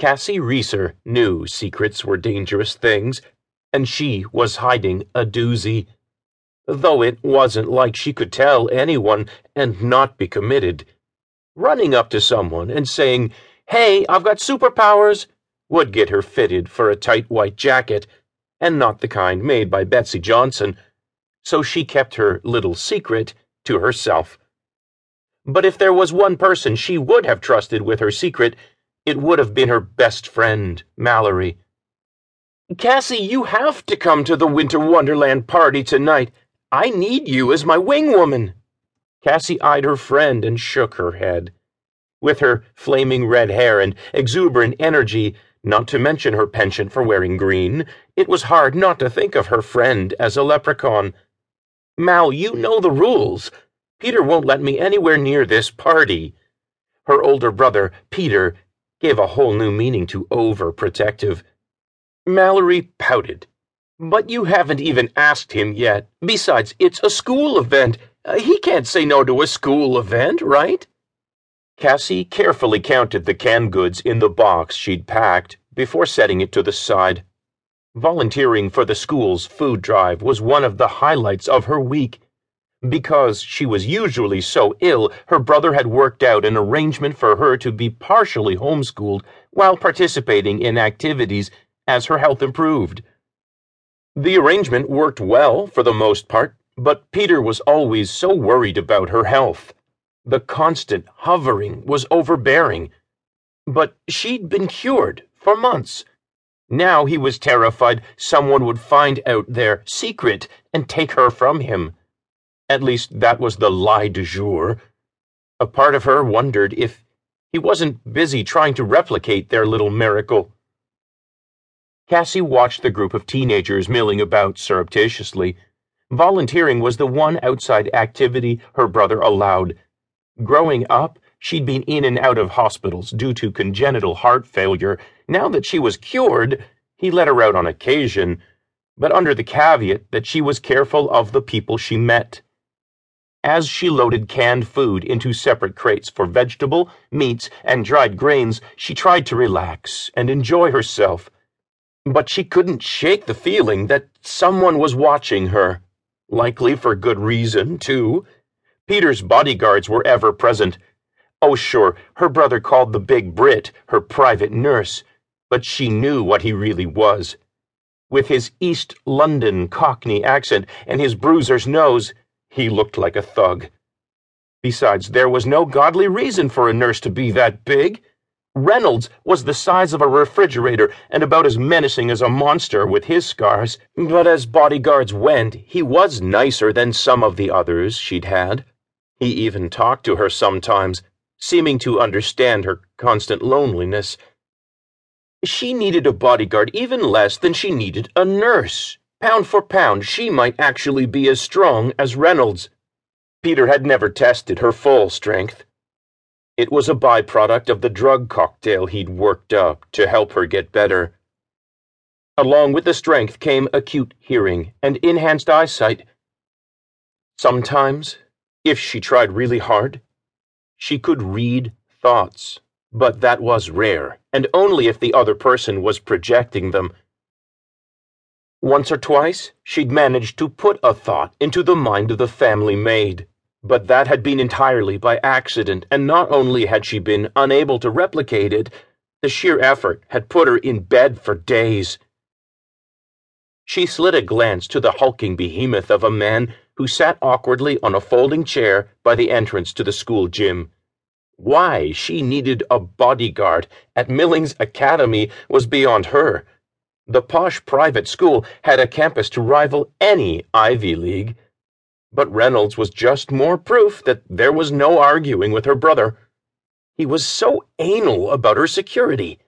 Cassie Reeser knew secrets were dangerous things, and she was hiding a doozy. Though it wasn't like she could tell anyone and not be committed. Running up to someone and saying, Hey, I've got superpowers, would get her fitted for a tight white jacket, and not the kind made by Betsey Johnson. So she kept her little secret to herself. But if there was one person she would have trusted with her secret, it would have been her best friend, Mallory. Cassie, you have to come to the Winter Wonderland party tonight. I need you as my wing woman. Cassie eyed her friend and shook her head. With her flaming red hair and exuberant energy, not to mention her penchant for wearing green, it was hard not to think of her friend as a leprechaun. Mal, you know the rules. Peter won't let me anywhere near this party. Her older brother, Peter, gave a whole new meaning to overprotective. Mallory pouted. But you haven't even asked him yet. Besides, it's a school event. Uh, he can't say no to a school event, right? Cassie carefully counted the canned goods in the box she'd packed before setting it to the side. Volunteering for the school's food drive was one of the highlights of her week. Because she was usually so ill, her brother had worked out an arrangement for her to be partially homeschooled while participating in activities as her health improved. The arrangement worked well for the most part, but Peter was always so worried about her health. The constant hovering was overbearing. But she'd been cured for months. Now he was terrified someone would find out their secret and take her from him. At least that was the lie du jour. A part of her wondered if he wasn't busy trying to replicate their little miracle. Cassie watched the group of teenagers milling about surreptitiously. Volunteering was the one outside activity her brother allowed. Growing up, she'd been in and out of hospitals due to congenital heart failure. Now that she was cured, he let her out on occasion, but under the caveat that she was careful of the people she met. As she loaded canned food into separate crates for vegetable, meats, and dried grains, she tried to relax and enjoy herself. But she couldn't shake the feeling that someone was watching her. Likely for good reason, too. Peter's bodyguards were ever present. Oh, sure, her brother called the big Brit her private nurse, but she knew what he really was. With his East London Cockney accent and his bruiser's nose, he looked like a thug. Besides, there was no godly reason for a nurse to be that big. Reynolds was the size of a refrigerator and about as menacing as a monster with his scars, but as bodyguards went, he was nicer than some of the others she'd had. He even talked to her sometimes, seeming to understand her constant loneliness. She needed a bodyguard even less than she needed a nurse. Pound for pound, she might actually be as strong as Reynolds. Peter had never tested her full strength. It was a byproduct of the drug cocktail he'd worked up to help her get better. Along with the strength came acute hearing and enhanced eyesight. Sometimes, if she tried really hard, she could read thoughts, but that was rare, and only if the other person was projecting them. Once or twice, she'd managed to put a thought into the mind of the family maid, but that had been entirely by accident, and not only had she been unable to replicate it, the sheer effort had put her in bed for days. She slid a glance to the hulking behemoth of a man who sat awkwardly on a folding chair by the entrance to the school gym. Why she needed a bodyguard at Millings Academy was beyond her. The posh private school had a campus to rival any Ivy League. But Reynolds was just more proof that there was no arguing with her brother. He was so anal about her security.